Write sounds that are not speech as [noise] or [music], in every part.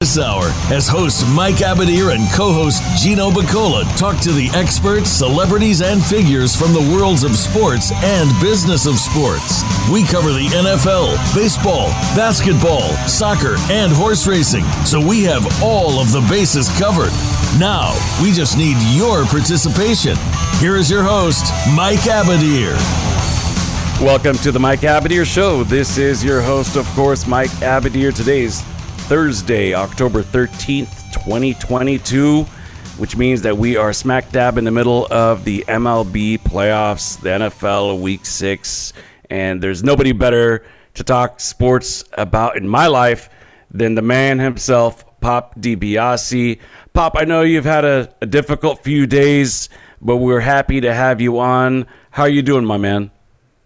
This hour, as host Mike Abadir and co-host Gino Bacola talk to the experts, celebrities, and figures from the worlds of sports and business of sports. We cover the NFL, baseball, basketball, soccer, and horse racing, so we have all of the bases covered. Now, we just need your participation. Here is your host, Mike Abadir. Welcome to the Mike Abadir Show. This is your host, of course, Mike Abadir. Today's Thursday, October 13th, 2022, which means that we are smack dab in the middle of the MLB playoffs, the NFL Week 6, and there's nobody better to talk sports about in my life than the man himself, Pop DiBiase. Pop, I know you've had a, a difficult few days, but we're happy to have you on. How are you doing, my man?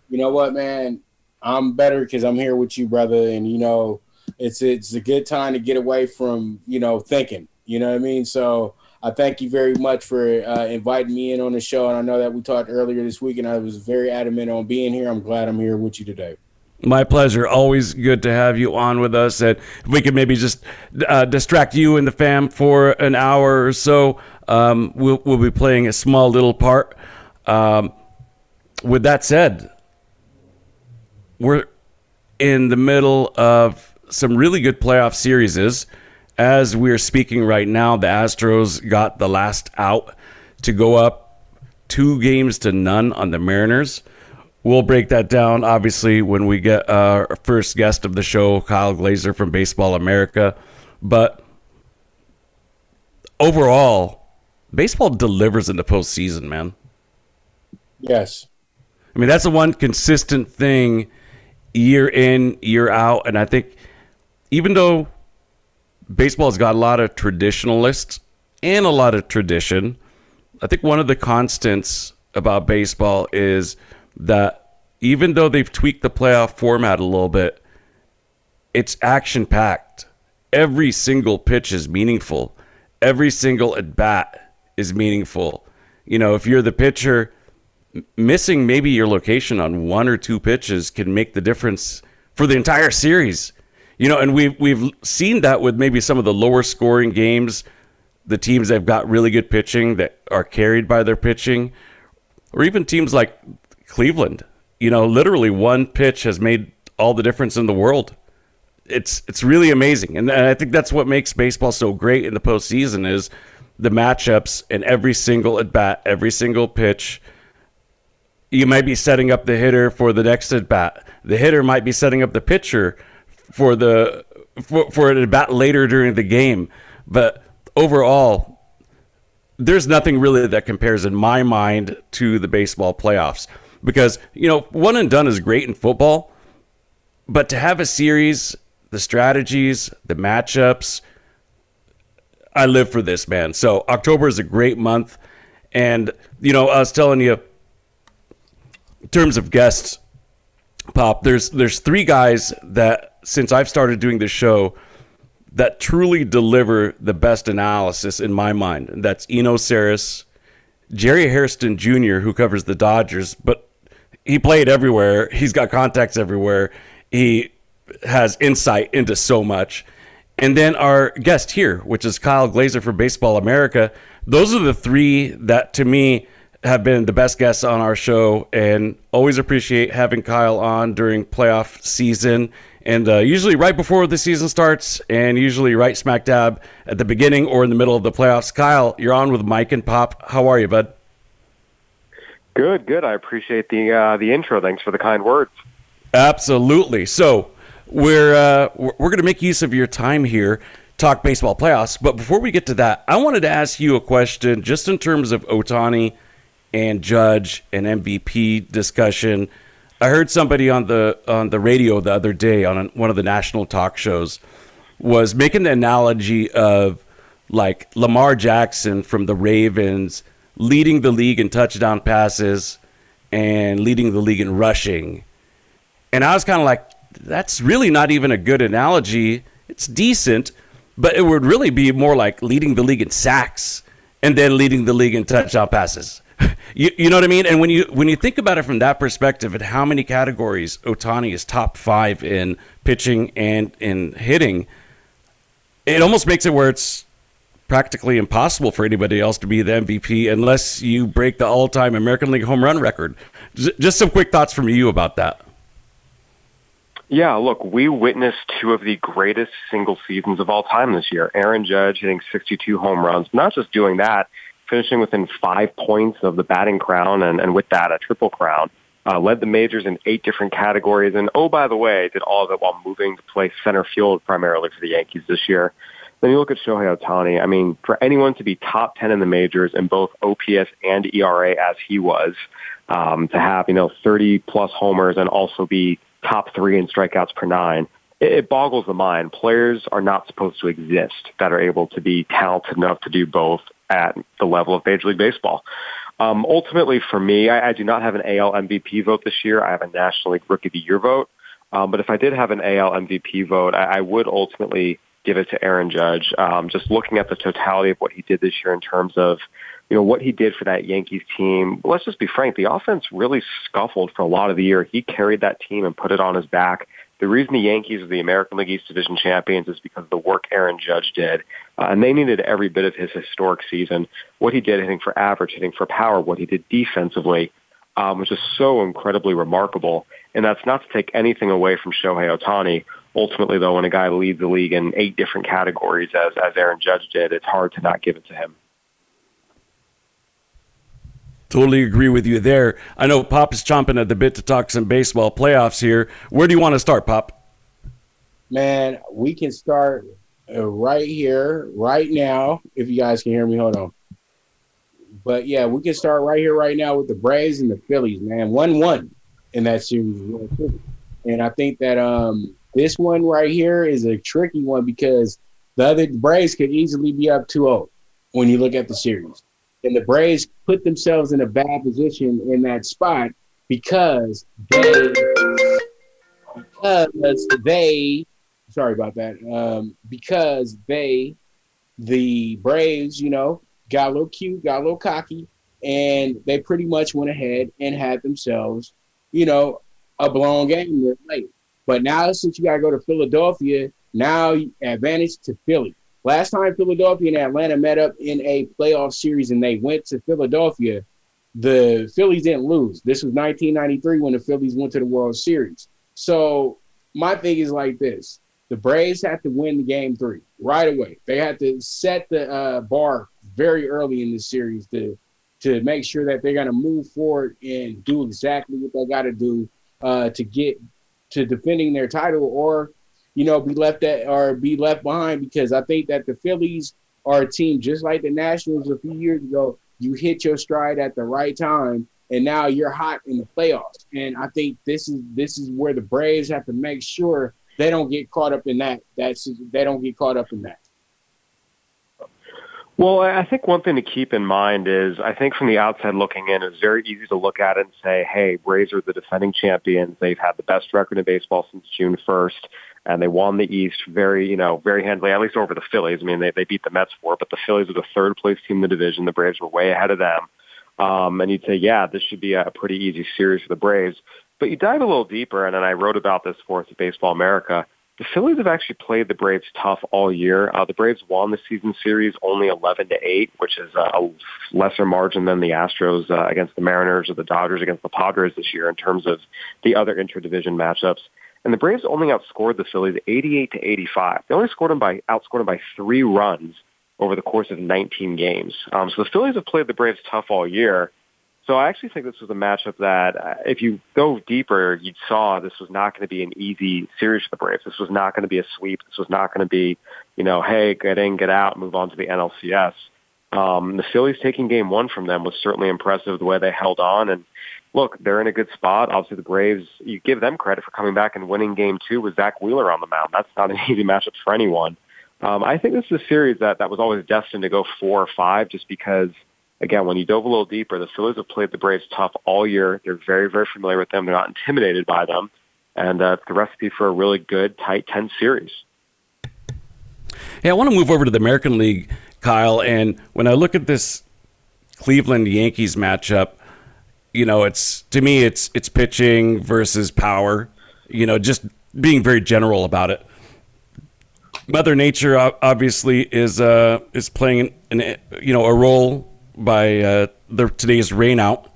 You know what, man? I'm better because I'm here with you, brother, and you know it's it's a good time to get away from you know thinking. You know what I mean? So I thank you very much for uh, inviting me in on the show. And I know that we talked earlier this week, and I was very adamant on being here. I'm glad I'm here with you today. My pleasure. Always good to have you on with us. And we could maybe just uh, distract you and the fam for an hour or so, um, we'll, we'll be playing a small little part. Um, with that said, we're in the middle of some really good playoff series. As we're speaking right now, the Astros got the last out to go up two games to none on the Mariners. We'll break that down, obviously, when we get our first guest of the show, Kyle Glaser from Baseball America. But overall, baseball delivers in the postseason, man. Yes. I mean, that's the one consistent thing year in, year out. And I think even though baseball's got a lot of traditionalists and a lot of tradition, I think one of the constants about baseball is that even though they've tweaked the playoff format a little bit, it's action packed. Every single pitch is meaningful. Every single at bat is meaningful. You know, if you're the pitcher, missing maybe your location on one or two pitches can make the difference for the entire series. You know, and we've we've seen that with maybe some of the lower scoring games, the teams that have got really good pitching that are carried by their pitching, or even teams like Cleveland. You know, literally one pitch has made all the difference in the world. It's it's really amazing, and I think that's what makes baseball so great in the postseason is the matchups and every single at bat, every single pitch. You might be setting up the hitter for the next at bat. The hitter might be setting up the pitcher for the for, for it about later during the game. But overall, there's nothing really that compares in my mind to the baseball playoffs because you know one and done is great in football, but to have a series, the strategies, the matchups. I live for this, man. So October is a great month, and you know I was telling you, in terms of guests, Pop, there's there's three guys that since I've started doing this show that truly deliver the best analysis in my mind. That's Eno Sarris, Jerry Hairston Jr., who covers the Dodgers, but he played everywhere. He's got contacts everywhere. He has insight into so much. And then our guest here, which is Kyle Glaser for Baseball America. Those are the three that to me have been the best guests on our show and always appreciate having Kyle on during playoff season and uh, usually right before the season starts and usually right smack dab at the beginning or in the middle of the playoffs. Kyle, you're on with Mike and Pop. How are you, bud? Good, good. I appreciate the uh, the intro. Thanks for the kind words. Absolutely. So we're uh, we're going to make use of your time here talk baseball playoffs. But before we get to that, I wanted to ask you a question just in terms of Ohtani and Judge and MVP discussion. I heard somebody on the on the radio the other day on one of the national talk shows was making the analogy of like Lamar Jackson from the Ravens leading the league in touchdown passes and leading the league in rushing. And I was kind of like that's really not even a good analogy. It's decent, but it would really be more like leading the league in sacks and then leading the league in touchdown passes. [laughs] You, you know what I mean? And when you when you think about it from that perspective, and how many categories Ohtani is top five in pitching and in hitting, it almost makes it where it's practically impossible for anybody else to be the MVP unless you break the all-time American League home run record. Just some quick thoughts from you about that. Yeah, look, we witnessed two of the greatest single seasons of all time this year. Aaron Judge hitting 62 home runs, not just doing that, finishing within five points of the batting crown, and, and with that, a triple crown. Uh, led the majors in eight different categories, and oh, by the way, did all of it while moving to play center field primarily for the Yankees this year. Then you look at Shohei Ohtani. I mean, for anyone to be top 10 in the majors in both OPS and ERA as he was, um, to have, you know, 30 plus homers and also be top three in strikeouts per nine, it, it boggles the mind. Players are not supposed to exist that are able to be talented enough to do both at the level of Major League Baseball. Um, ultimately, for me, I, I do not have an AL MVP vote this year. I have a National League Rookie of the Year vote. Um, but if I did have an AL MVP vote, I, I would ultimately give it to Aaron Judge. Um, just looking at the totality of what he did this year in terms of, you know, what he did for that Yankees team. Let's just be frank. The offense really scuffled for a lot of the year. He carried that team and put it on his back. The reason the Yankees are the American League East Division champions is because of the work Aaron Judge did. Uh, and they needed every bit of his historic season. What he did hitting for average, hitting for power, what he did defensively, um, was just so incredibly remarkable. And that's not to take anything away from Shohei Ohtani. Ultimately, though, when a guy leads the league in eight different categories, as, as Aaron Judge did, it's hard to not give it to him. Totally agree with you there. I know Pop is chomping at the bit to talk some baseball playoffs here. Where do you want to start, Pop? Man, we can start uh, right here, right now. If you guys can hear me, hold on. But yeah, we can start right here, right now with the Braves and the Phillies, man. One-one in that series, and I think that um this one right here is a tricky one because the other Braves could easily be up 2-0 when you look at the series and the Braves put themselves in a bad position in that spot because they because they sorry about that um, because they the Braves you know got a little cute got a little cocky and they pretty much went ahead and had themselves you know a blown game late but now since you got to go to Philadelphia now advantage to Philly Last time Philadelphia and Atlanta met up in a playoff series and they went to Philadelphia, the Phillies didn't lose. This was 1993 when the Phillies went to the World Series. So my thing is like this: the Braves have to win game three right away. They have to set the uh, bar very early in the series to to make sure that they're going to move forward and do exactly what they got to do uh, to get to defending their title or you know, be left at or be left behind because I think that the Phillies are a team just like the Nationals a few years ago. You hit your stride at the right time, and now you're hot in the playoffs. And I think this is this is where the Braves have to make sure they don't get caught up in that. That's they don't get caught up in that. Well, I think one thing to keep in mind is I think from the outside looking in, it's very easy to look at it and say, hey, Braves are the defending champions. They've had the best record in baseball since June 1st and they won the East very, you know, very handily, at least over the Phillies. I mean, they, they beat the Mets for but the Phillies were the third place team in the division. The Braves were way ahead of them. Um, and you'd say, yeah, this should be a pretty easy series for the Braves. But you dive a little deeper, and then I wrote about this for us at Baseball America. The Phillies have actually played the Braves tough all year. Uh, the Braves won the season series only 11 to 8, which is a lesser margin than the Astros uh, against the Mariners or the Dodgers against the Padres this year in terms of the other interdivision matchups. And the Braves only outscored the Phillies 88 to 85. They only scored them by outscored them by three runs over the course of 19 games. Um, so the Phillies have played the Braves tough all year. So I actually think this was a matchup that, uh, if you go deeper, you saw this was not going to be an easy series for the Braves. This was not going to be a sweep. This was not going to be, you know, hey, get in, get out, move on to the NLCS. Um, the Phillies taking game one from them was certainly impressive the way they held on and look, they're in a good spot. Obviously, the Braves, you give them credit for coming back and winning game two with Zack Wheeler on the mound. That's not an [laughs] easy matchup for anyone. Um, I think this is a series that, that was always destined to go four or five just because, again, when you dove a little deeper, the Phillies have played the Braves tough all year. They're very, very familiar with them. They're not intimidated by them. And uh, the recipe for a really good, tight 10 series. Hey, I want to move over to the American League, Kyle. And when I look at this Cleveland Yankees matchup, you know, it's to me, it's it's pitching versus power. You know, just being very general about it. Mother Nature obviously is uh, is playing an, you know a role by uh, the, today's rain out,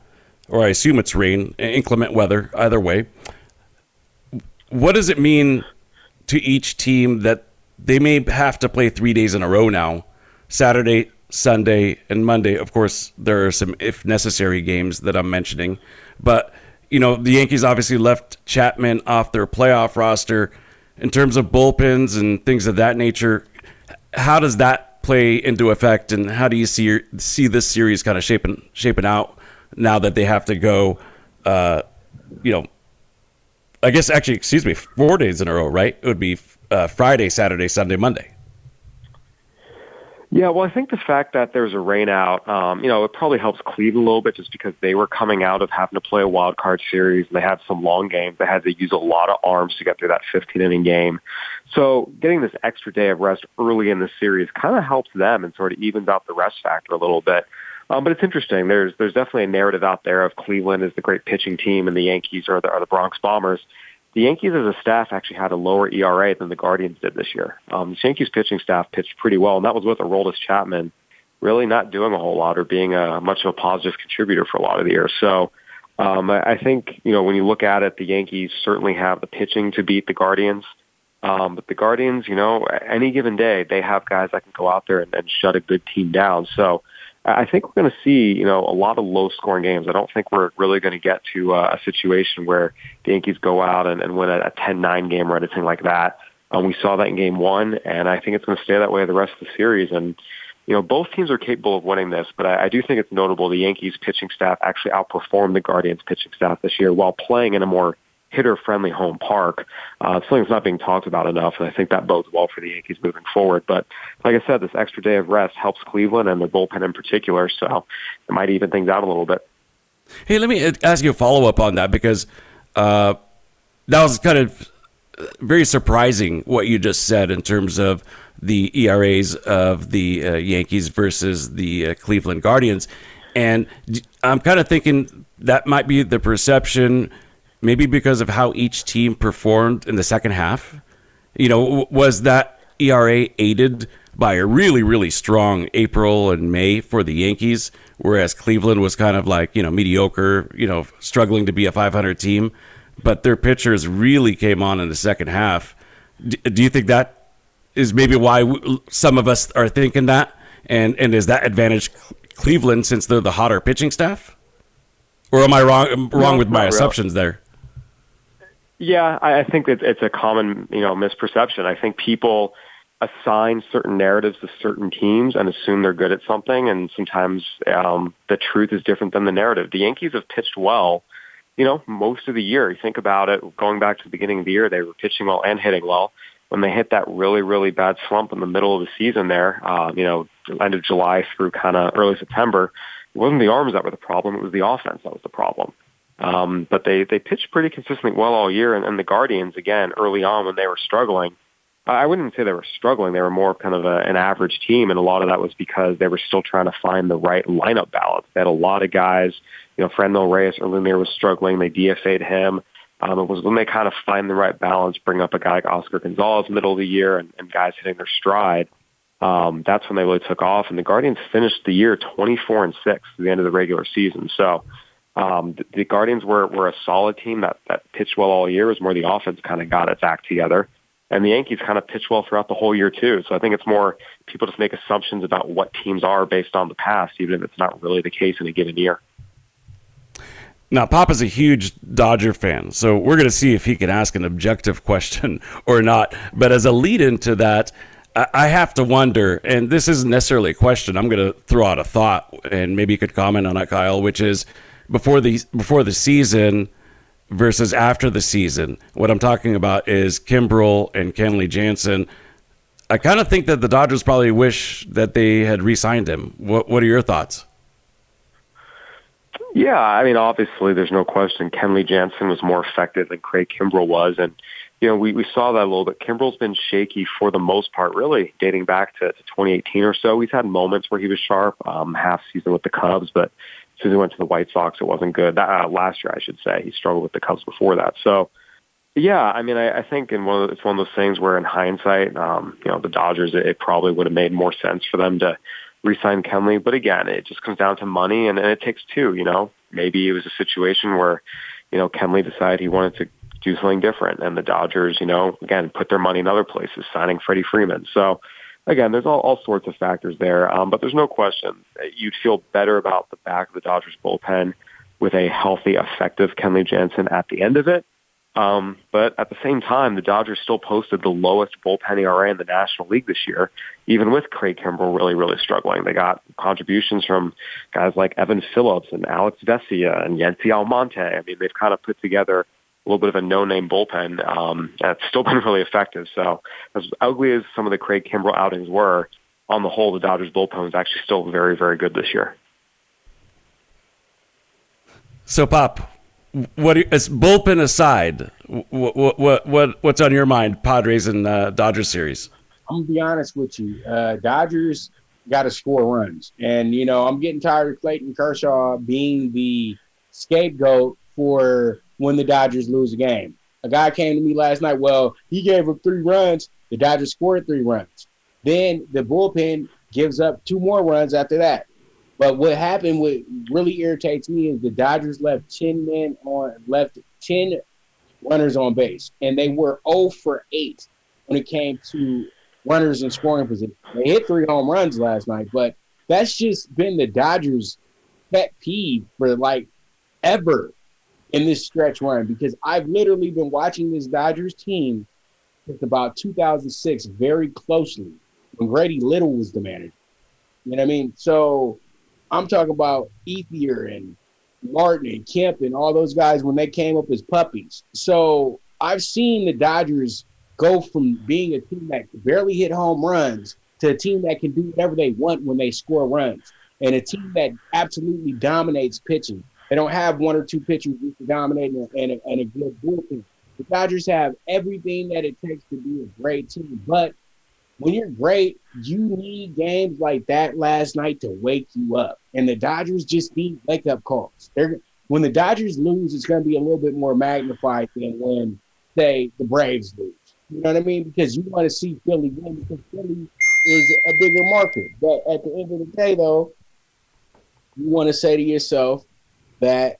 or I assume it's rain, inclement weather. Either way, what does it mean to each team that they may have to play three days in a row now? Saturday, Sunday, and Monday. Of course, there are some, if necessary, games that I'm mentioning. But, you know, the Yankees obviously left Chapman off their playoff roster. In terms of bullpens and things of that nature, how does that play into effect, and how do you see see this series kind of shaping shaping out now that they have to go, uh, you know, I guess actually, excuse me, four days in a row, right? It would be uh, Friday, Saturday, Sunday, Monday. Yeah, well, I think the fact that there's a rain out, um, you know, it probably helps Cleveland a little bit just because they were coming out of having to play a wild card series and they had some long games. They had to use a lot of arms to get through that 15 inning game. So getting this extra day of rest early in the series kind of helps them and sort of evens out the rest factor a little bit. Um, but it's interesting. There's there's definitely a narrative out there of Cleveland as the great pitching team and the Yankees are the, are the Bronx Bombers the Yankees as a staff actually had a lower ERA than the Guardians did this year. Um, the Yankees pitching staff pitched pretty well, and that was with Aroldis Chapman really not doing a whole lot or being a much of a positive contributor for a lot of the year. So um, I, I think you know when you look at it, the Yankees certainly have the pitching to beat the Guardians. Um, but the Guardians, you know, any given day, they have guys that can go out there and, and shut a good team down. So I think we're going to see, you know, a lot of low-scoring games. I don't think we're really going to get to uh, a situation where the Yankees go out and, and win a, a 10-9 game or anything like that. Um, we saw that in Game One, and I think it's going to stay that way the rest of the series. And you know, both teams are capable of winning this, but I, I do think it's notable the Yankees pitching staff actually outperformed the Guardians pitching staff this year while playing in a more hitter-friendly home park. Uh, something that's not being talked about enough, and I think that bodes well for the Yankees moving forward. But like I said, this extra day of rest helps Cleveland and the bullpen in particular, so it might even things out a little bit. Hey, let me ask you a follow-up on that because uh, that was kind of very surprising what you just said in terms of the ERAs of the uh, Yankees versus the uh, Cleveland Guardians. And I'm kind of thinking that might be the perception – maybe because of how each team performed in the second half. You know, was that ERA aided by a really, really strong April and May for the Yankees, whereas Cleveland was kind of like, you know, mediocre, you know, struggling to be a 500 team. But their pitchers really came on in the second half. do you think that is maybe why some of us are thinking that? And, and is that advantage Cleveland since they're the hotter pitching staff? Or am I wrong wrong no, with my assumptions there? Yeah, I, I think that it's a common, you know, misperception. I think people assign certain narratives to certain teams and assume they're good at something, and sometimes um, the truth is different than the narrative. The Yankees have pitched well, you know, most of the year. You think about it, going back to the beginning of the year, they were pitching well and hitting well. When they hit that really, really bad slump in the middle of the season there, uh, you know, end of July through kind of early September, it wasn't the arms that were the problem, it was the offense that was the problem. Um, but they, they pitched pretty consistently well all year. And, and the Guardians, again, early on when they were struggling, I wouldn't say they were struggling. They were more kind of a, an average team. And a lot of that was because they were still trying to find the right lineup balance. They had a lot of guys, you know, Franmil Reyes Earlier was struggling. They DFA'd him. Um, it was when they kind of find the right balance, bring up a guy like Oscar Gonzalez middle of the year and, and guys hitting their stride. Um, that's when they really took off. And the Guardians finished the year 24 and 6 at the end of the regular season. So um, the, the Guardians were, were a solid team that, that pitched well all year. It was more the offense kind of got its act together. And the Yankees kind of pitched well throughout the whole year too. So I think it's more people just make assumptions about what teams are based on the past, even if it's not really the case in a given year. Now, Papa's a huge Dodger fan, so we're going to see if he can ask an objective [laughs] question or not. But as a lead into that, I have to wonder, and this isn't necessarily a question. I'm going to throw out a thought, and maybe you could comment on it, Kyle, which is before the before the season versus after the season. What I'm talking about is Kimbrel and Kenley Jansen. I kind of think that the Dodgers probably wish that they had re-signed him. What What are your thoughts? Yeah, I mean, obviously, there's no question Kenley Jansen was more effective than Craig Kimbrel was, and you know, we, we saw that a little bit. Kimbrel's been shaky for the most part, really dating back to, to 2018 or so. He's had moments where he was sharp, um, half season with the Cubs, but as he went to the White Sox, it wasn't good. That, uh, last year, I should say, he struggled with the Cubs before that. So, Yeah, I mean, I, I think in one of it's one of those things where, in hindsight, um, you know, the Dodgers it, it probably would have made more sense for them to re-sign Kenley. But again, it just comes down to money, and, and it takes two. You know, maybe it was a situation where, you know, Kenley decided he wanted to do something different, and the Dodgers, you know, again, put their money in other places, signing Freddie Freeman. So. Again, there's all, all sorts of factors there, um, but there's no question you'd feel better about the back of the Dodgers bullpen with a healthy, effective Kenley Jansen at the end of it um, but at the same time, the Dodgers still posted the lowest bullpen ERA in the National League this year, even with Craig Kimbrel really, really struggling. They got contributions from guys like Evan Phillips and Alex Vesia and Yency Almonte. I mean, they've kind of put together little bit of a no-name bullpen. Um, and it's still [laughs] been really effective. So as ugly as some of the Craig Kimbrel outings were, on the whole, the Dodgers bullpen was actually still very, very good this year. So, Pop, what is bullpen aside? What, what what what's on your mind, Padres and uh, Dodgers series? I'm gonna be honest with you. Uh, Dodgers got to score runs, and you know I'm getting tired of Clayton Kershaw being the scapegoat for when the Dodgers lose a game. A guy came to me last night. Well, he gave up three runs. The Dodgers scored three runs. Then the bullpen gives up two more runs after that. But what happened, what really irritates me, is the Dodgers left ten men on, left ten runners on base, and they were 0 for 8 when it came to runners in scoring position. They hit three home runs last night, but that's just been the Dodgers' pet peeve for like ever in this stretch run because I've literally been watching this Dodgers team since about 2006 very closely when Grady Little was the manager. You know what I mean? So I'm talking about Ethier and Martin and Kemp and all those guys when they came up as puppies. So I've seen the Dodgers go from being a team that barely hit home runs to a team that can do whatever they want when they score runs and a team that absolutely dominates pitching. They don't have one or two pitchers who can dominate and a, and a good bullpen. The Dodgers have everything that it takes to be a great team, but when you're great, you need games like that last night to wake you up. And the Dodgers just need wake up calls. They're when the Dodgers lose, it's going to be a little bit more magnified than when, say, the Braves lose. You know what I mean? Because you want to see Philly win because Philly is a bigger market. But at the end of the day, though, you want to say to yourself that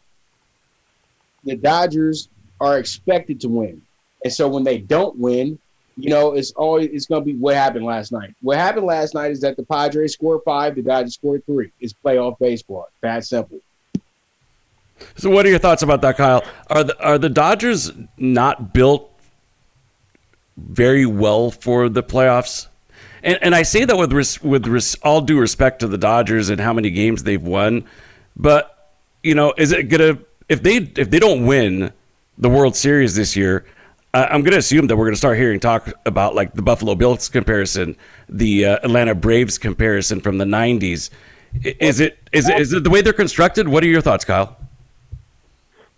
the Dodgers are expected to win. And so when they don't win, you know, it's always it's to be what happened last night. What happened last night is that the Padres scored five, the Dodgers scored three. It's playoff baseball. That simple. So, what are your thoughts about that, Kyle? Are the are the Dodgers not built very well for the playoffs? And and I say that with res, with res, all due respect to the Dodgers and how many games they've won, but you know, is it gonna if they if they don't win the World Series this year? I'm to assume that we're to start hearing talk about like the Buffalo Bills comparison, the uh, Atlanta Braves comparison from the '90s. Is it is it, is it the way they're constructed? What are your thoughts, Kyle?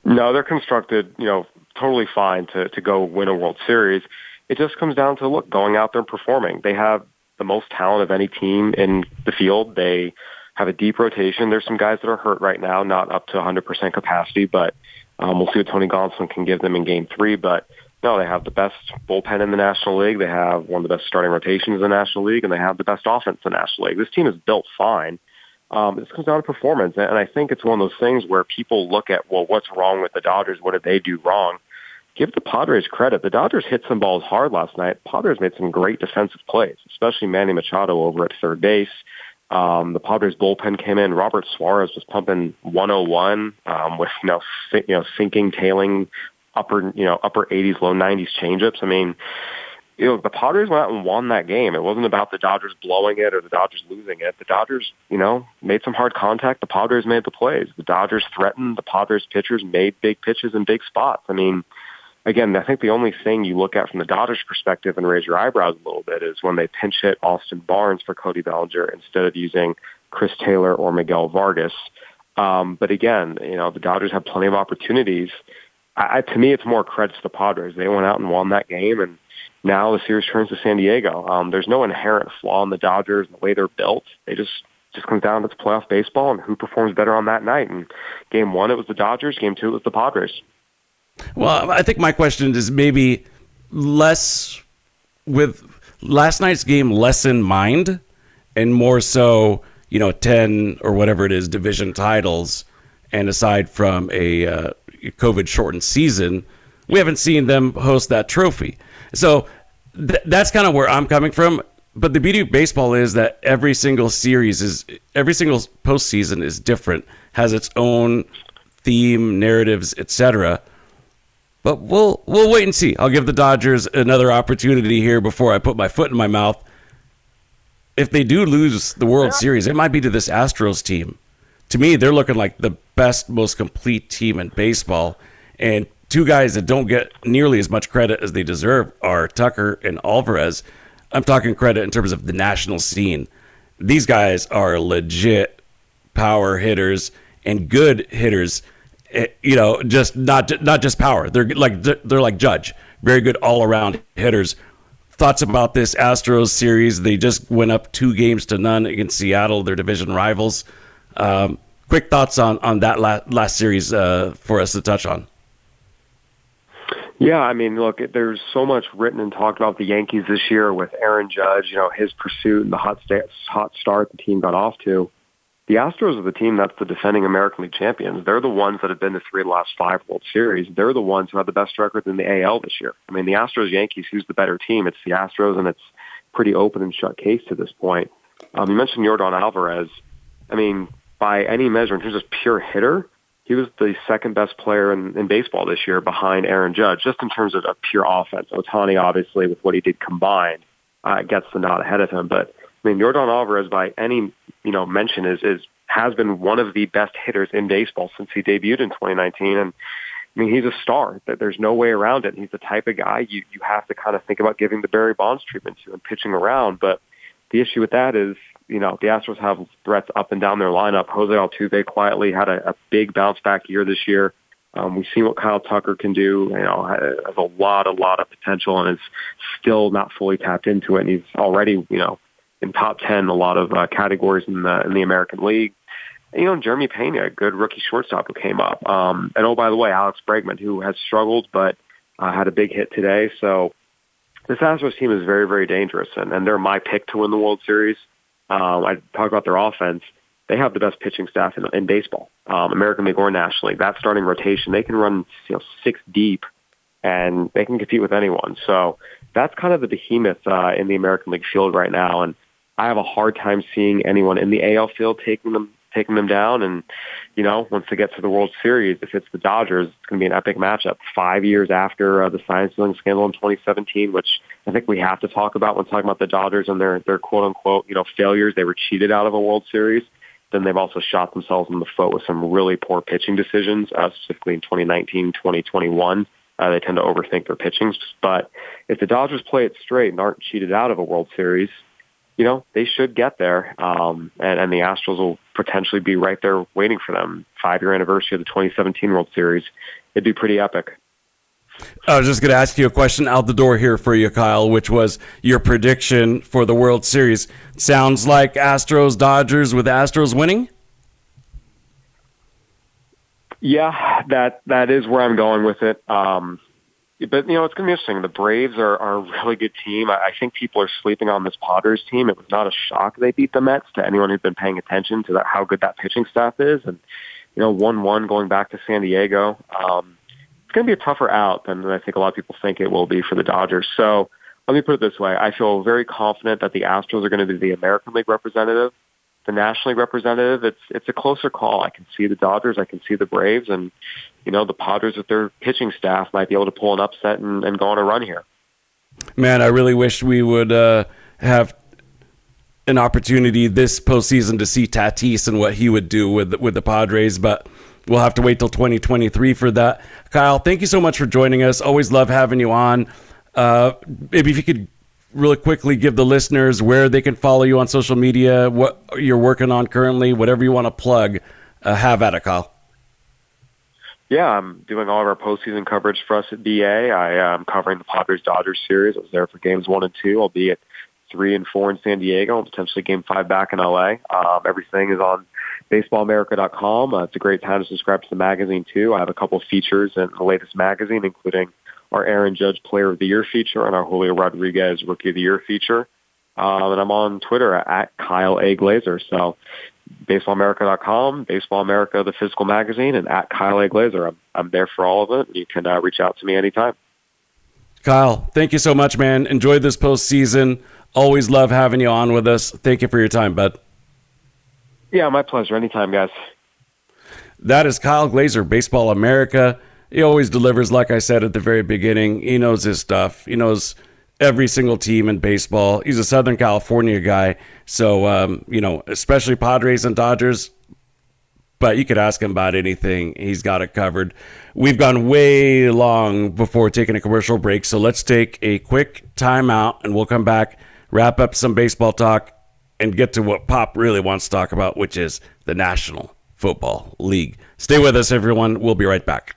No, they're constructed, you know, totally fine to to go win a World Series. It just comes down to look going out there and performing. They have the most talent of any team in the field. They have a deep rotation. There's some guys that are hurt right now, not up to 100% capacity, but um, we'll see what Tony Gonsolin can give them in Game Three. But no, they have the best bullpen in the National League. They have one of the best starting rotations in the National League, and they have the best offense in the National League. This team is built fine. Um, this comes down to performance, and I think it's one of those things where people look at, well, what's wrong with the Dodgers? What did they do wrong? Give the Padres credit. The Dodgers hit some balls hard last night. Padres made some great defensive plays, especially Manny Machado over at third base. Um, the Padres bullpen came in. Robert Suarez was pumping 101 um, with you know, you know sinking, tailing upper, you know, upper 80s, low 90s changeups. I mean, you know, the Padres went out and won that game. It wasn't about the Dodgers blowing it or the Dodgers losing it. The Dodgers, you know, made some hard contact. The Padres made the plays. The Dodgers threatened. The Padres pitchers made big pitches in big spots. I mean, again, I think the only thing you look at from the Dodgers perspective and raise your eyebrows a little bit is when they pinch hit Austin Barnes for Cody Bellinger instead of using Chris Taylor or Miguel Vargas. Um, but again, you know, the Dodgers have plenty of opportunities I, to me, it's more credit to the Padres. They went out and won that game, and now the series turns to San Diego. Um, there's no inherent flaw in the Dodgers and the way they're built. They just just comes down to playoff baseball and who performs better on that night. And game one, it was the Dodgers. Game two, it was the Padres. Well, I think my question is maybe less with last night's game less in mind and more so, you know, 10 or whatever it is division titles. And aside from a uh, COVID shortened season, we haven't seen them host that trophy. So th- that's kind of where I'm coming from. But the beauty of baseball is that every single series is every single postseason is different, has its own theme, narratives, etc. But we'll we'll wait and see. I'll give the Dodgers another opportunity here before I put my foot in my mouth. If they do lose the World Series, it might be to this Astros team. To me, they're looking like the best, most complete team in baseball. And two guys that don't get nearly as much credit as they deserve are Tucker and Alvarez. I'm talking credit in terms of the national scene. These guys are legit power hitters and good hitters. Eh, you know, just not not just power. They're like they're like Judge, very good all around hitters. Thoughts about this Astros series? They just went up two games to none against Seattle, their division rivals. Um, quick thoughts on on that last, last series uh, for us to touch on. Yeah, I mean, look, there's so much written and talked about the Yankees this year with Aaron Judge, you know, his pursuit and the hot, sta- hot start the team got off to. The Astros are the team that's the defending American League champions. They're the ones that have been to three of the last five World Series. They're the ones who have the best record in the AL this year. I mean, the Astros Yankees, who's the better team? It's the Astros, and it's pretty open and shut case to this point. Um, you mentioned Yordan Alvarez. I mean, by any measure, in terms of pure hitter, he was the second best player in, in baseball this year behind Aaron Judge, just in terms of pure offense. Ohtani, obviously, with what he did combined, uh, gets the nod ahead of him. But I mean, Yordan Alvarez, by any you know mention, is is has been one of the best hitters in baseball since he debuted in 2019, and I mean, he's a star. That there's no way around it. He's the type of guy you you have to kind of think about giving the Barry Bonds treatment to and pitching around. But the issue with that is you know, the Astros have threats up and down their lineup. Jose Altuve quietly had a, a big bounce back year this year. Um, we've seen what Kyle Tucker can do. You know, has a lot, a lot of potential, and is still not fully tapped into it. And he's already, you know, in top ten a lot of uh, categories in the in the American League. And, you know, Jeremy Pena, a good rookie shortstop who came up. Um, and oh, by the way, Alex Bregman, who has struggled but uh, had a big hit today. So this Astros team is very, very dangerous, and, and they're my pick to win the World Series. Um, I talk about their offense. They have the best pitching staff in, in baseball, um, American League or nationally. That starting rotation, they can run you know six deep, and they can compete with anyone. So that's kind of the behemoth uh, in the American League field right now, and I have a hard time seeing anyone in the AL field taking them taking them down. And, you know, once they get to the World Series, if it's the Dodgers, it's going to be an epic matchup. Five years after uh, the sign stealing scandal in 2017, which I think we have to talk about when talking about the Dodgers and their, their quote unquote, you know, failures. They were cheated out of a World Series. Then they've also shot themselves in the foot with some really poor pitching decisions, uh, specifically in 2019, 2021. Uh, they tend to overthink their pitchings. But if the Dodgers play it straight and aren't cheated out of a World Series, you know, they should get there. Um, and, and the Astros will potentially be right there waiting for them. Five year anniversary of the 2017 World Series. It'd be pretty epic. I was just going to ask you a question out the door here for you, Kyle, which was your prediction for the World Series. Sounds like Astros Dodgers with Astros winning. Yeah, that that is where I'm going with it. Um, but you know, it's going to be interesting. The Braves are, are a really good team. I, I think people are sleeping on this Padres team. It was not a shock they beat the Mets to anyone who's been paying attention to that, how good that pitching staff is. And you know, one-one going back to San Diego. Um, it's going to be a tougher out than I think a lot of people think it will be for the Dodgers. So let me put it this way: I feel very confident that the Astros are going to be the American League representative the nationally representative, it's it's a closer call. I can see the Dodgers, I can see the Braves, and you know the Padres with their pitching staff might be able to pull an upset and, and go on a run here. Man, I really wish we would uh, have an opportunity this postseason to see Tatis and what he would do with with the Padres, but we'll have to wait till 2023 for that. Kyle, thank you so much for joining us. Always love having you on. Uh, maybe if you could really quickly give the listeners where they can follow you on social media, what you're working on currently, whatever you want to plug, uh, have at it, Kyle. Yeah, I'm doing all of our postseason coverage for us at BA. I am covering the Padres Dodgers series. I was there for games one and two. I'll be at three and four in San Diego and potentially game five back in LA. Um, everything is on baseballamerica.com. Uh, it's a great time to subscribe to the magazine too. I have a couple features in the latest magazine, including our Aaron Judge Player of the Year feature and our Julio Rodriguez Rookie of the Year feature. Um, and I'm on Twitter at Kyle A. Glaser. So baseballamerica.com, Baseball America, the physical magazine, and at Kyle A. Glaser. I'm, I'm there for all of it. You can uh, reach out to me anytime. Kyle, thank you so much, man. Enjoy this postseason. Always love having you on with us. Thank you for your time, bud. Yeah, my pleasure. Anytime, guys. That is Kyle Glaser, Baseball America. He always delivers, like I said at the very beginning. He knows his stuff. He knows every single team in baseball. He's a Southern California guy. So, um, you know, especially Padres and Dodgers. But you could ask him about anything. He's got it covered. We've gone way long before taking a commercial break. So let's take a quick timeout and we'll come back, wrap up some baseball talk, and get to what Pop really wants to talk about, which is the National Football League. Stay with us, everyone. We'll be right back.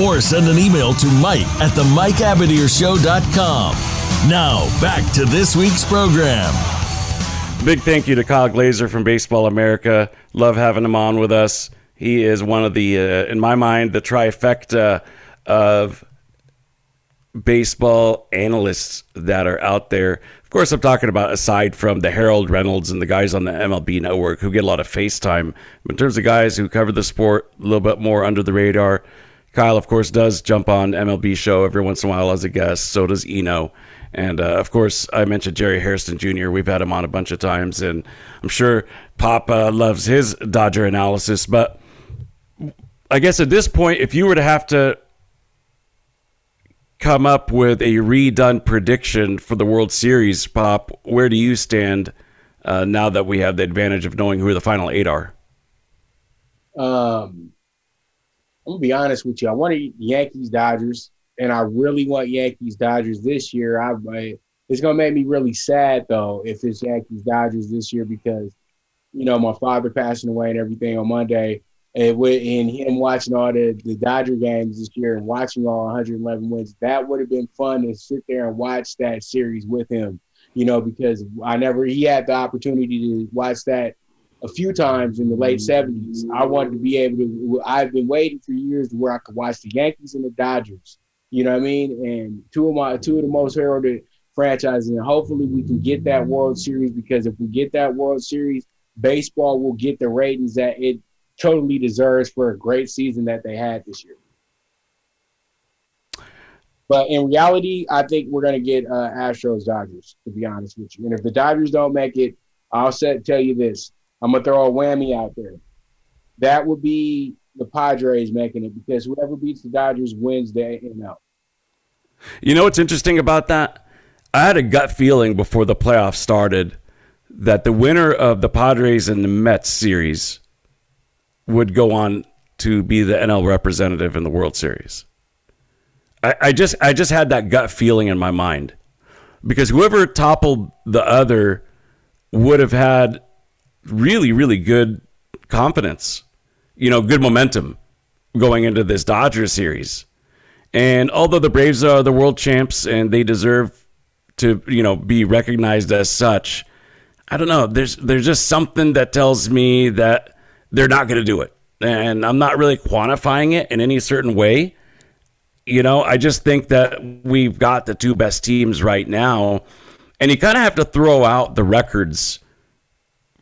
Or send an email to Mike at the MikeAbadirshow.com. Now, back to this week's program. Big thank you to Kyle Glaser from Baseball America. Love having him on with us. He is one of the, uh, in my mind, the trifecta of baseball analysts that are out there. Of course, I'm talking about aside from the Harold Reynolds and the guys on the MLB network who get a lot of FaceTime. In terms of guys who cover the sport a little bit more under the radar, Kyle, of course, does jump on MLB show every once in a while as a guest. So does Eno. And uh, of course, I mentioned Jerry Hairston Jr. We've had him on a bunch of times, and I'm sure Papa loves his Dodger analysis. But I guess at this point, if you were to have to come up with a redone prediction for the World Series, Pop, where do you stand uh, now that we have the advantage of knowing who the final eight are? Um, I'm gonna be honest with you. I wanted Yankees Dodgers, and I really want Yankees Dodgers this year. I, it's gonna make me really sad though if it's Yankees Dodgers this year because you know my father passing away and everything on Monday, and and him watching all the the Dodger games this year and watching all 111 wins. That would have been fun to sit there and watch that series with him. You know because I never he had the opportunity to watch that a few times in the late 70s. I wanted to be able to, I've been waiting for years to where I could watch the Yankees and the Dodgers. You know what I mean? And two of my, two of the most heralded franchises. And hopefully we can get that World Series because if we get that World Series, baseball will get the ratings that it totally deserves for a great season that they had this year. But in reality, I think we're going to get uh, Astros Dodgers, to be honest with you. And if the Dodgers don't make it, I'll set, tell you this I'm to throw a whammy out there. That would be the Padres making it because whoever beats the Dodgers wins the NL. You know what's interesting about that? I had a gut feeling before the playoffs started that the winner of the Padres and the Mets series would go on to be the NL representative in the World Series. I, I just I just had that gut feeling in my mind because whoever toppled the other would have had really really good confidence, you know, good momentum going into this Dodgers series. And although the Braves are the world champs and they deserve to, you know, be recognized as such, I don't know. There's there's just something that tells me that they're not going to do it, and I'm not really quantifying it in any certain way. You know, I just think that we've got the two best teams right now, and you kind of have to throw out the records,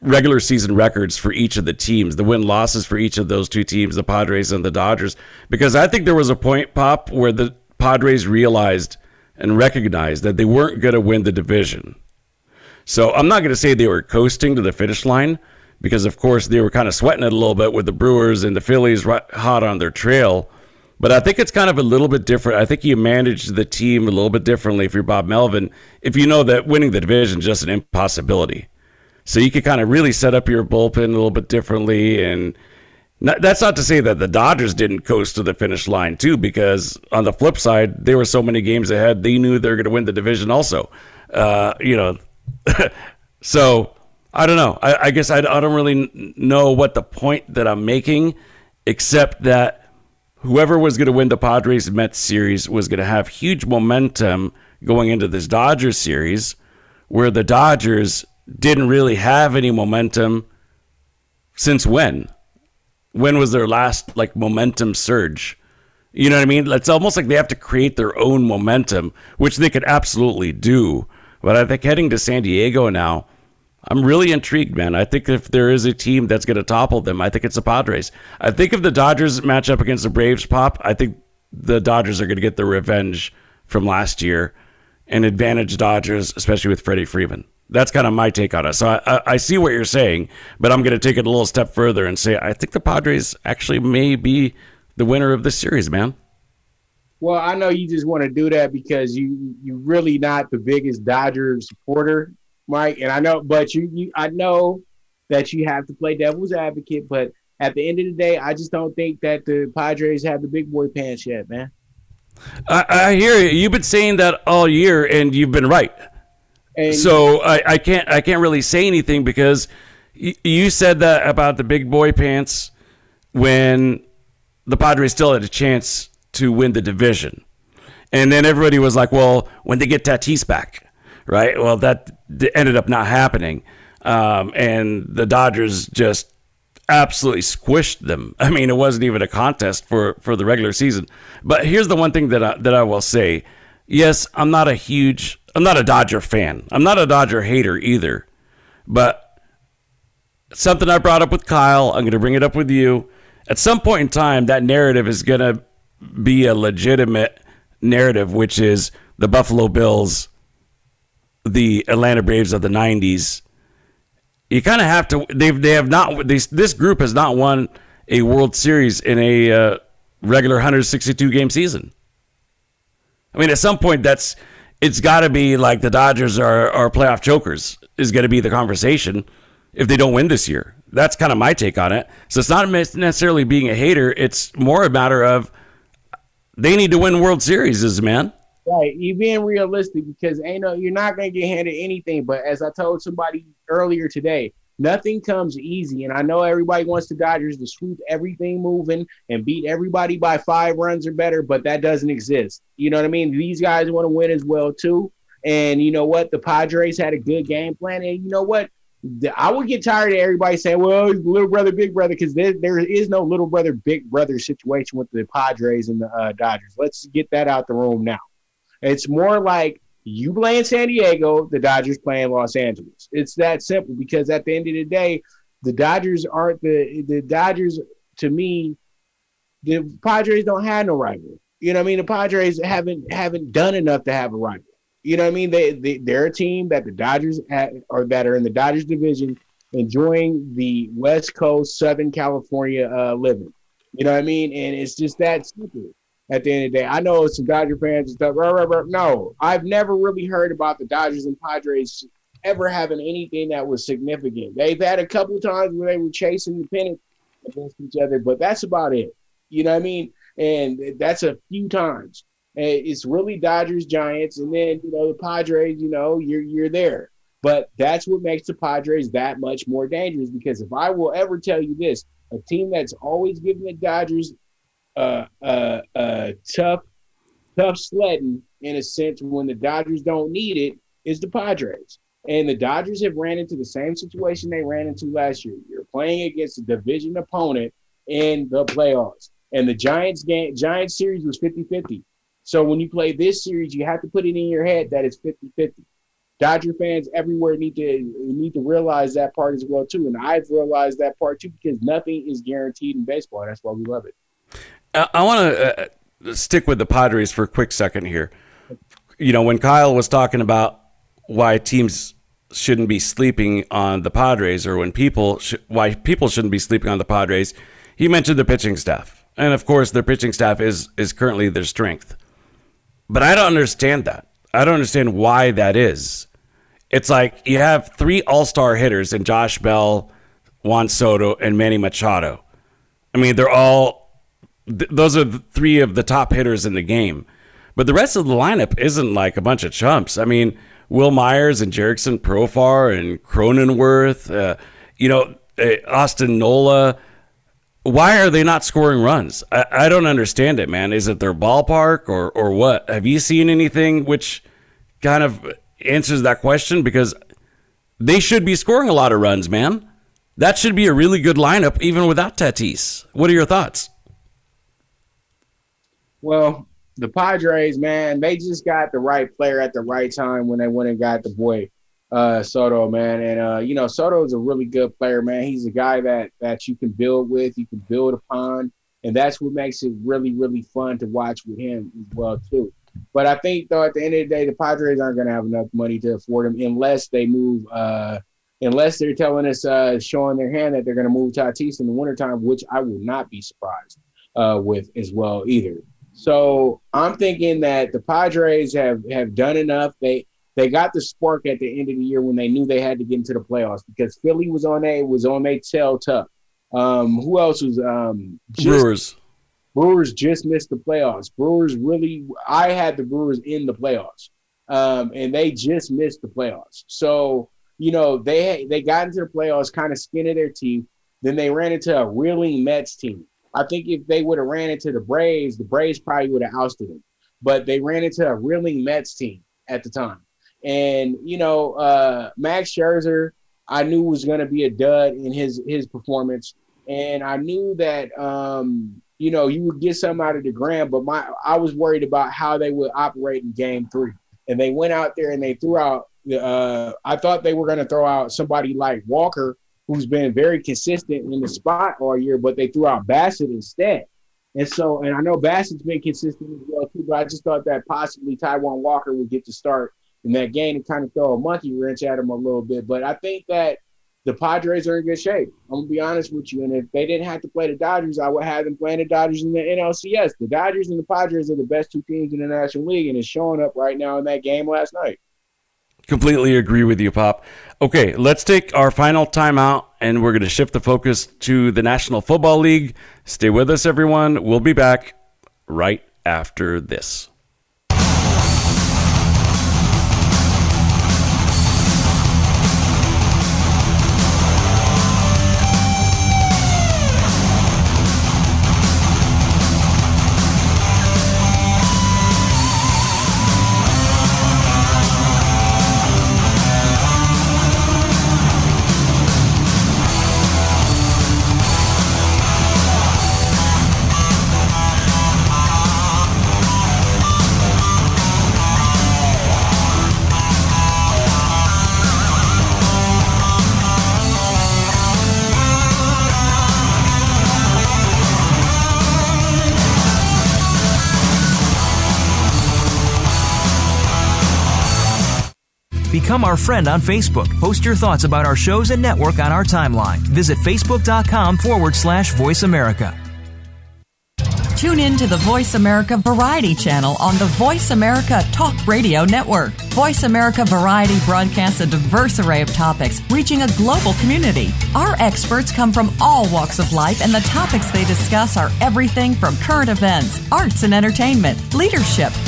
regular season records for each of the teams, the win losses for each of those two teams, the Padres and the Dodgers, because I think there was a point pop where the Padres realized and recognized that they weren't going to win the division so I'm not going to say they were coasting to the finish line because, of course, they were kind of sweating it a little bit with the Brewers and the Phillies hot on their trail. But I think it's kind of a little bit different. I think you manage the team a little bit differently if you're Bob Melvin, if you know that winning the division is just an impossibility. So you could kind of really set up your bullpen a little bit differently. And not, that's not to say that the Dodgers didn't coast to the finish line, too, because on the flip side, they were so many games ahead, they knew they were going to win the division also. Uh, you know, [laughs] so I don't know. I, I guess I, I don't really know what the point that I'm making, except that whoever was going to win the Padres Mets series was going to have huge momentum going into this Dodgers series, where the Dodgers didn't really have any momentum since when? When was their last like momentum surge? You know what I mean? It's almost like they have to create their own momentum, which they could absolutely do. But I think heading to San Diego now, I'm really intrigued, man. I think if there is a team that's going to topple them, I think it's the Padres. I think if the Dodgers match up against the Braves pop, I think the Dodgers are going to get their revenge from last year and advantage Dodgers, especially with Freddie Freeman. That's kind of my take on it. So I, I, I see what you're saying, but I'm going to take it a little step further and say I think the Padres actually may be the winner of this series, man. Well, I know you just want to do that because you you really not the biggest Dodger supporter, Mike. And I know, but you, you I know that you have to play devil's advocate. But at the end of the day, I just don't think that the Padres have the big boy pants yet, man. I, I hear you. You've been saying that all year, and you've been right. And so I, I can't I can't really say anything because y- you said that about the big boy pants when the Padres still had a chance to win the division. And then everybody was like, well, when they get Tatis back, right? Well, that ended up not happening. Um, and the Dodgers just absolutely squished them. [laughs] I mean, it wasn't even a contest for, for the regular season. But here's the one thing that I, that I will say. Yes, I'm not a huge, I'm not a Dodger fan. I'm not a Dodger hater either. But something I brought up with Kyle, I'm going to bring it up with you. At some point in time, that narrative is going to be a legitimate narrative, which is the Buffalo Bills, the Atlanta Braves of the '90s. You kind of have to. they've, they have not. This this group has not won a World Series in a uh, regular 162 game season. I mean, at some point, that's it's got to be like the Dodgers are are playoff chokers is going to be the conversation if they don't win this year. That's kind of my take on it. So it's not necessarily being a hater. It's more a matter of they need to win World Series, is man. Right, you being realistic because ain't no, you're not gonna get handed anything. But as I told somebody earlier today, nothing comes easy. And I know everybody wants the Dodgers to sweep everything moving and beat everybody by five runs or better, but that doesn't exist. You know what I mean? These guys want to win as well too. And you know what? The Padres had a good game plan, and you know what? I would get tired of everybody saying, "Well, little brother, big brother," because there, there is no little brother, big brother situation with the Padres and the uh, Dodgers. Let's get that out the room now. It's more like you playing San Diego, the Dodgers playing Los Angeles. It's that simple because at the end of the day, the Dodgers aren't the the Dodgers to me. The Padres don't have no rival. You know what I mean? The Padres haven't haven't done enough to have a rival. You know what I mean? They, they they're a team that the Dodgers have, or that are in the Dodgers division, enjoying the West Coast, Southern California uh, living. You know what I mean? And it's just that simple. At the end of the day, I know some Dodger fans and stuff. Rah, rah, rah. No, I've never really heard about the Dodgers and Padres ever having anything that was significant. They've had a couple times where they were chasing the pennant against each other, but that's about it. You know what I mean? And that's a few times. It's really Dodgers, Giants, and then you know the Padres. You know you're you're there, but that's what makes the Padres that much more dangerous. Because if I will ever tell you this, a team that's always giving the Dodgers uh, uh, tough, tough sledding in a sense when the Dodgers don't need it is the Padres. And the Dodgers have ran into the same situation they ran into last year. You're playing against a division opponent in the playoffs. And the Giants game Giants series was 50-50. So when you play this series, you have to put it in your head that it's 50-50. Dodger fans everywhere need to need to realize that part as well too. And I've realized that part too because nothing is guaranteed in baseball. And That's why we love it. I, want to uh, stick with the Padres for a quick second here. You know, when Kyle was talking about why teams shouldn't be sleeping on the Padres, or when people sh- why people shouldn't be sleeping on the Padres, he mentioned the pitching staff, and of course, their pitching staff is is currently their strength. But I don't understand that. I don't understand why that is. It's like you have three All Star hitters in Josh Bell, Juan Soto, and Manny Machado. I mean, they're all th- those are three of the top hitters in the game. But the rest of the lineup isn't like a bunch of chumps. I mean, Wil Myers and Jurickson Profar and Cronenworth, uh, you know, uh, Austin Nola. Why are they not scoring runs? I, I don't understand it, man. Is it their ballpark or or what? Have you seen anything which kind of answers that question? Because they should be scoring a lot of runs, man. That should be a really good lineup, even without Tatis. What are your thoughts? Well, the Padres, man, they just got the right player at the right time when they went and got the boy uh, Soto, man. And uh, you know, Soto is a really good player, man. He's a guy that that you can build with, you can build upon, and that's what makes it really, really fun to watch with him as well too. But I think though, at the end of the day, the Padres aren't going to have enough money to afford him unless they move. Uh, unless they're telling us, uh, showing their hand that they're going to move Tatis in the wintertime, which I will not be surprised uh, with as well either. So I'm thinking that the Padres have have done enough. They they got the spark at the end of the year when they knew they had to get into the playoffs because Philly was on a was on a tail tough. Um, who else was um, just, Brewers? Brewers just missed the playoffs. Brewers really, I had the Brewers in the playoffs, um, and they just missed the playoffs. So you know they they got into the playoffs, kind of skin of their teeth. Then they ran into a reeling Mets team. I think if they would have ran into the Braves, the Braves probably would have ousted them. But they ran into a reeling Mets team at the time. And, you know, uh, Max Scherzer, I knew was going to be a dud in his his performance. And I knew that, um, you know, you would get some out of DeGrom, but my I was worried about how they would operate in game three. And they went out there and they threw out, uh, I thought they were going to throw out somebody like Walker – who's been very consistent in the spot all year, but they threw out Bassitt instead. And so, and I know Bassitt's been consistent as well too, but I just thought that possibly Taijuan Walker would get to start in that game and kind of throw a monkey wrench at him a little bit. But I think that the Padres are in good shape. I'm gonna be honest with you. And if they didn't have to play the Dodgers, I would have them playing the Dodgers in the NLCS. The Dodgers and the Padres are the best two teams in the National League, and it's showing up right now in that game last night. Completely agree with you, Pop. Okay, let's take our final timeout and we're going to shift the focus to the National Football League. Stay with us, everyone. We'll be back right after this. Become our friend on Facebook. Post your thoughts about our shows and network on our timeline. Visit facebook.com forward slash voice America. Tune in to the Voice America Variety channel on the Voice America Talk Radio Network. Voice America Variety broadcasts a diverse array of topics, reaching a global community. Our experts come from all walks of life, and the topics they discuss are everything from current events, arts and entertainment, leadership,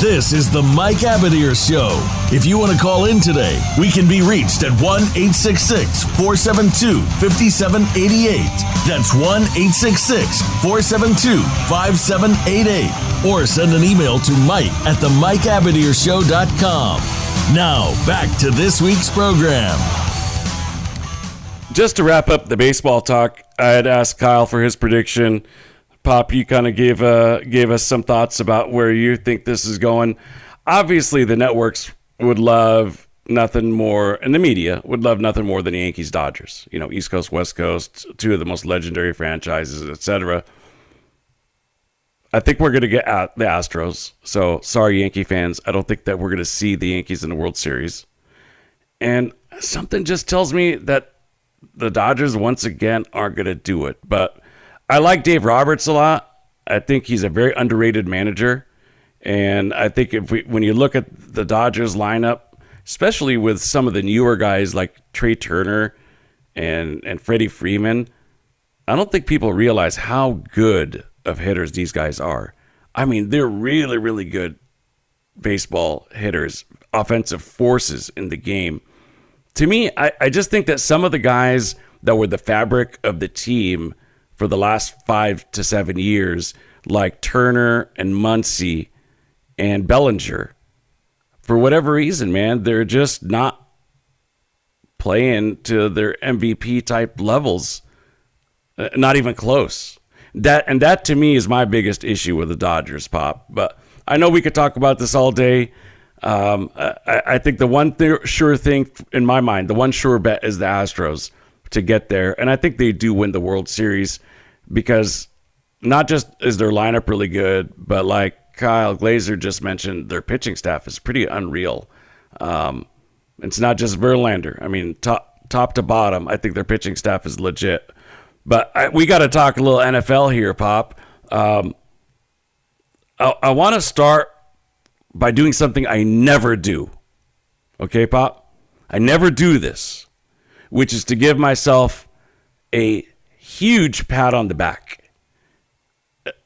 This is the Mike Abadir Show. If you want to call in today, we can be reached at 1 866 472 5788. That's 1 866 472 5788. Or send an email to Mike at the MikeAbadirshow.com. Now, back to this week's program. Just to wrap up the baseball talk, I had asked Kyle for his prediction. Pop, you kind of gave uh, gave us some thoughts about where you think this is going. Obviously, the networks would love nothing more, and the media would love nothing more than Yankees Dodgers. You know, East Coast, West Coast, two of the most legendary franchises, etc. I think we're going to get at the Astros. So sorry, Yankee fans. I don't think that we're going to see the Yankees in the World Series. And something just tells me that the Dodgers once again aren't going to do it. But I like Dave Roberts a lot. I think he's a very underrated manager. And I think if we, when you look at the Dodgers lineup, especially with some of the newer guys like Trey Turner and and Freddie Freeman, I don't think people realize how good of hitters these guys are. I mean, they're really, really good baseball hitters, offensive forces in the game. To me, I, I just think that some of the guys that were the fabric of the team for the last five to seven years, like Turner and Muncy and Bellinger, for whatever reason, man, they're just not playing to their MVP type levels. Uh, not even close. That and that to me is my biggest issue with the Dodgers, Pop. But I know we could talk about this all day. Um, I, I, think the one th- sure thing in my mind, the one sure bet is the Astros to get there, and I think they do win the World Series because not just is their lineup really good, but like Kyle Glaser just mentioned, their pitching staff is pretty unreal. Um, it's not just Verlander. I mean, top top to bottom, I think their pitching staff is legit. But I, we got to talk a little NFL here, Pop. Um, I, I want to start by doing something I never do. Okay, Pop? I never do this, which is to give myself a huge pat on the back.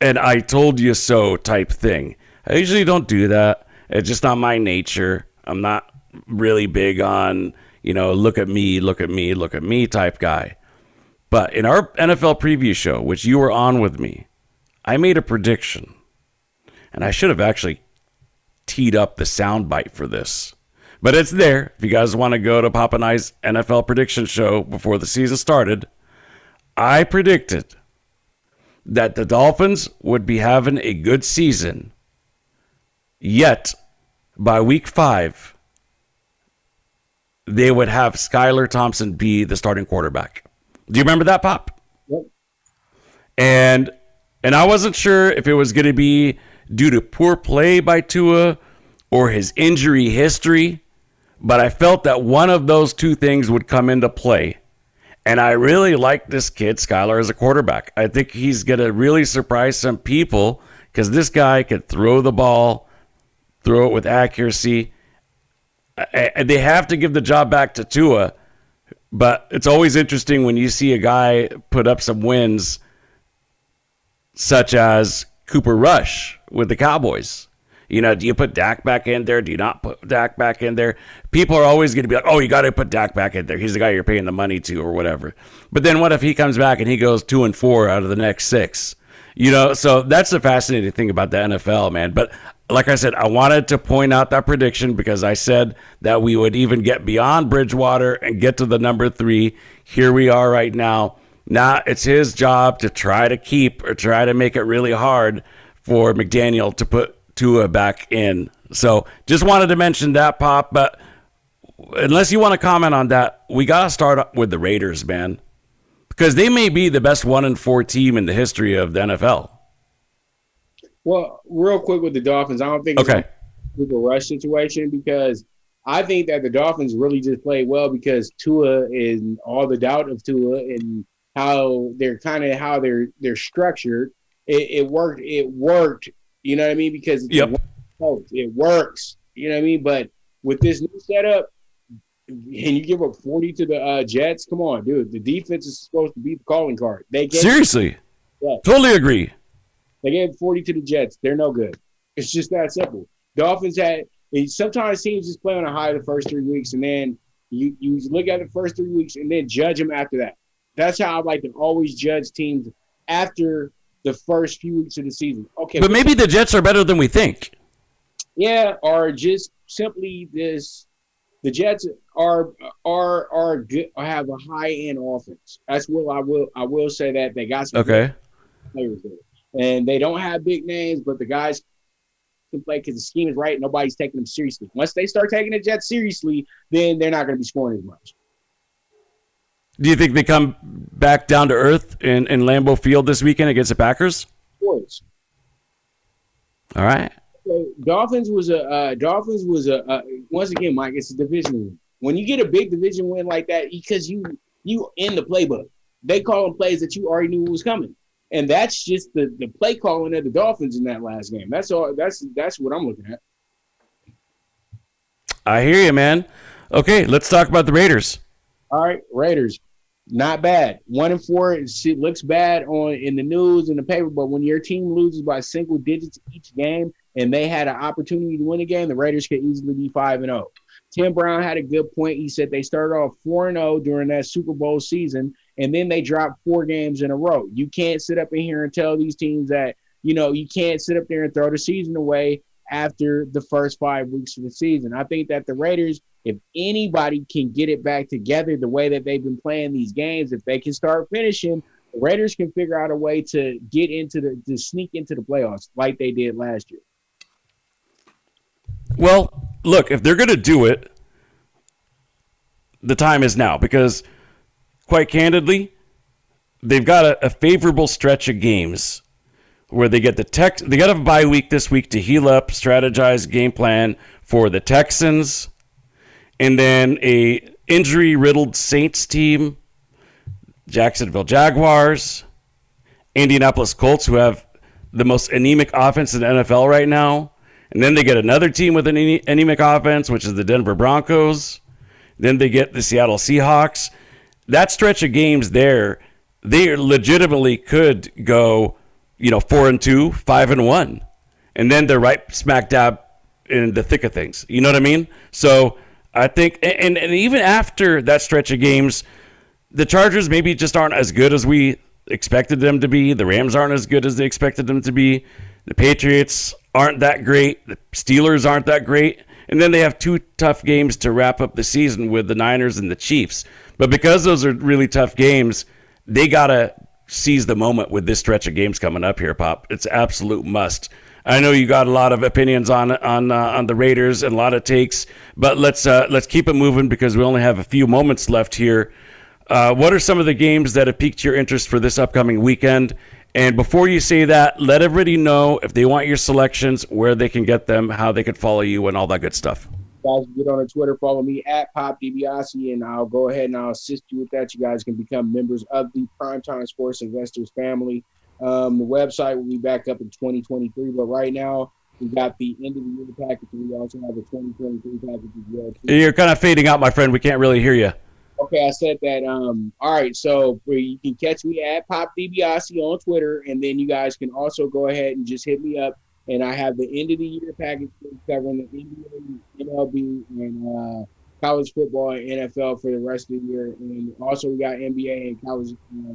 And I told you so type thing. I usually don't do that. It's just not my nature. I'm not really big on, you know, look at me, look at me, look at me type guy. But in our NFL preview show, which you were on with me, I made a prediction. And I should have actually teed up the soundbite for this. But it's there. If you guys want to go to Pop and I's NFL prediction show before the season started, I predicted that the Dolphins would be having a good season. Yet, by week five, they would have Skylar Thompson be the starting quarterback. Do you remember that, Pop? Yep. And and I wasn't sure if it was going to be due to poor play by Tua or his injury history, but I felt that one of those two things would come into play. And I really like this kid, Skylar, as a quarterback. I think he's going to really surprise some people because this guy could throw the ball, throw it with accuracy. and they have to give the job back to Tua. But it's always interesting when you see a guy put up some wins, such as Cooper Rush with the Cowboys. You know, do you put Dak back in there? Do you not put Dak back in there? People are always going to be like, oh, you got to put Dak back in there. He's the guy you're paying the money to or whatever. But then what if he comes back and he goes two and four out of the next six? You know, so that's the fascinating thing about the NFL, man. But like I said, I wanted to point out that prediction because I said that we would even get beyond Bridgewater and get to the number three. Here we are right now. Now it's his job to try to keep or try to make it really hard for McDaniel to put Tua back in. So just wanted to mention that, Pop. But unless you want to comment on that, we got to start with the Raiders, man, because they may be the best one and four team in the history of the NFL. Well, real quick with the Dolphins, I don't think okay. it's a rush situation because I think that the Dolphins really just played well because Tua and all the doubt of Tua and how they're kind of how they're they're structured. It, it, worked. It worked. You know what I mean? Because yep. it works. You know what I mean? But with this new setup, and you give up forty to the uh, Jets, come on, dude. The defense is supposed to be the calling card. They seriously, yeah. totally agree. They gave 40 to the Jets. They're no good. It's just that simple. Dolphins had sometimes teams just play on a high the first three weeks, and then you you look at the first three weeks and then judge them after that. That's how I like to always judge teams after the first few weeks of the season. Okay, but maybe the Jets are better than we think. Yeah, or just simply this. The Jets are are are good. Have a high end offense. That's what I will I will say that they got some okay players there and they don't have big names, but the guys can play because the scheme is right. Nobody's taking them seriously. Once they start taking the Jets seriously, then they're not going to be scoring as much. Do you think they come back down to earth in, in Lambeau Field this weekend against the Packers? Of course. All right. So Dolphins was a uh, Dolphins was a uh, once again, Mike. It's a division win. When you get a big division win like that, because you you in the playbook, they call them plays that you already knew was coming and that's just the the play calling of the Dolphins in that last game. That's all. That's that's what I'm looking at. I hear you, man. Okay, let's talk about the Raiders. All right, Raiders, not bad. One and four. It looks bad on in the news and the paper, but when your team loses by single digits each game, and they had an opportunity to win a game, the Raiders could easily be five and zero. Oh. Tim Brown had a good point. He said they started off 4 and 0 during that Super Bowl season, and then they dropped four games in a row. You can't sit up in here and tell these teams that, you know, you can't sit up there and throw the season away after the first five weeks of the season. I think that the Raiders, if anybody can get it back together the way that they've been playing these games, if they can start finishing, the Raiders can figure out a way to get into the to sneak into the playoffs like they did last year. Well, look, if they're going to do it, the time is now because, quite candidly, they've got a, a favorable stretch of games where they get the tech. They got a bye week this week to heal up, strategize, game plan for the Texans, and then a injury riddled Saints team, Jacksonville Jaguars, Indianapolis Colts, who have the most anemic offense in the NFL right now. And then they get another team with an anemic offense, which is the Denver Broncos. Then they get the Seattle Seahawks. That stretch of games there, they legitimately could go, you know, four and two, five and one, and then they're right smack dab in the thick of things. You know what I mean? So I think, and, and even after that stretch of games, the Chargers maybe just aren't as good as we expected them to be. The Rams aren't as good as they expected them to be. The Patriots aren't that great. The Steelers aren't that great. And then they have two tough games to wrap up the season with the Niners and the Chiefs. But because those are really tough games, they got to seize the moment with this stretch of games coming up here, Pop. It's absolute must. I know you got a lot of opinions on on uh, on the Raiders and a lot of takes, but let's uh, let's keep it moving because we only have a few moments left here. Uh, what are some of the games that have piqued your interest for this upcoming weekend? And before you say that, let everybody know if they want your selections, where they can get them, how they can follow you, and all that good stuff. Guys, get on Twitter, follow me at Pop DiBiase, and I'll go ahead and I'll assist you with that. You guys can become members of the Primetime Sports Investors family. Um, the website will be back up in 2023, but right now, We got the end of the year package, and we also have a 2023 package as well. Too. You're kind of fading out, my friend. We can't really hear you. Okay, I said that. Um, all right, so you can catch me at Pop DiBiase on Twitter, and then you guys can also go ahead and just hit me up. And I have the end of the year package covering the NBA, MLB, and uh, college football and NFL for the rest of the year. And also we got NBA and college uh,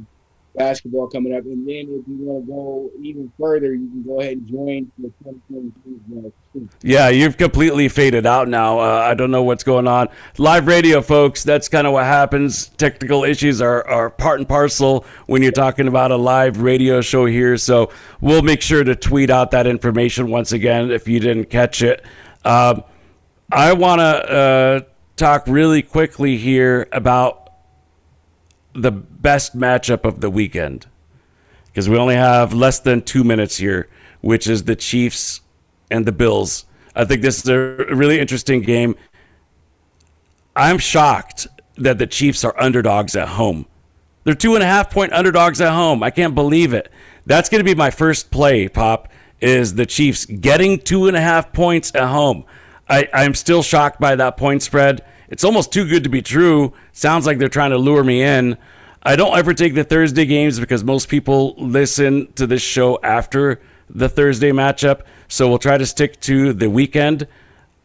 basketball coming up. And then if you want to go even further, you can go ahead and join the 2023. Yeah, you've completely faded out now. Uh, I don't know what's going on. Live radio, folks, that's kind of what happens. Technical issues are, are part and parcel when you're talking about a live radio show here. So we'll make sure to tweet out that information once again if you didn't catch it. Uh, I want to uh, talk really quickly here about the best matchup of the weekend because we only have less than two minutes here, which is the Chiefs and the Bills. I think this is a really interesting game. I'm shocked that the Chiefs are underdogs at home. They're two and a half point underdogs at home. I can't believe it. That's going to be my first play, Pop, is the Chiefs getting two and a half points at home. I, I'm still shocked by that point spread. It's almost too good to be true. Sounds like they're trying to lure me in. I don't ever take the Thursday games because most people listen to this show after the Thursday matchup. So we'll try to stick to the weekend.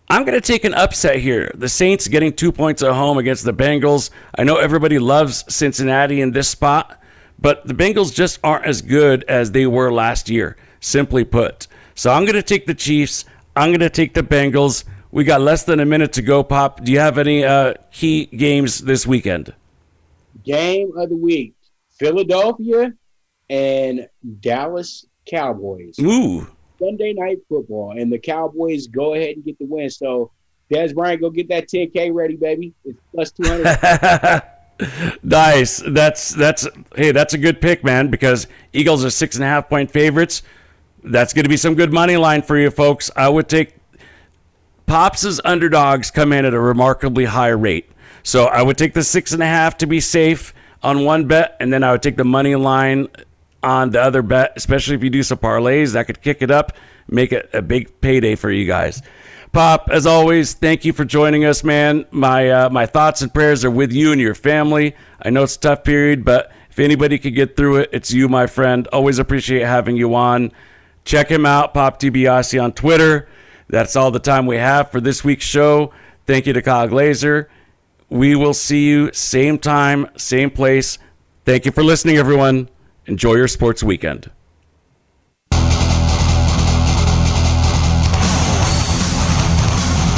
I'm going to take an upset here. The Saints getting two points at home against the Bengals. I know everybody loves Cincinnati in this spot, but the Bengals just aren't as good as they were last year, simply put. So I'm going to take the Chiefs. I'm going to take the Bengals. We got less than a minute to go, Pop. Do you have any uh, key games this weekend? Game of the week Philadelphia and Dallas Cowboys. Ooh. Sunday night football, and the Cowboys go ahead and get the win. So, Dez Bryant, go get that 10K ready, baby. It's plus 200. [laughs] nice. That's that's hey, that's a good pick, man. Because Eagles are six and a half point favorites. That's going to be some good money line for you, folks. I would take Pops' underdogs come in at a remarkably high rate. So I would take the six and a half to be safe on one bet, and then I would take the money line on the other bet, especially if you do some parlays. That could kick it up, make it a big payday for you guys. Pop, as always, thank you for joining us, man. My uh, my thoughts and prayers are with you and your family. I know it's a tough period, but if anybody could get through it, it's you, my friend. Always appreciate having you on. Check him out, Pop DiBiase on Twitter. That's all the time we have for this week's show. Thank you to Kyle Glaser. We will see you same time, same place. Thank you for listening, everyone. Enjoy your sports weekend.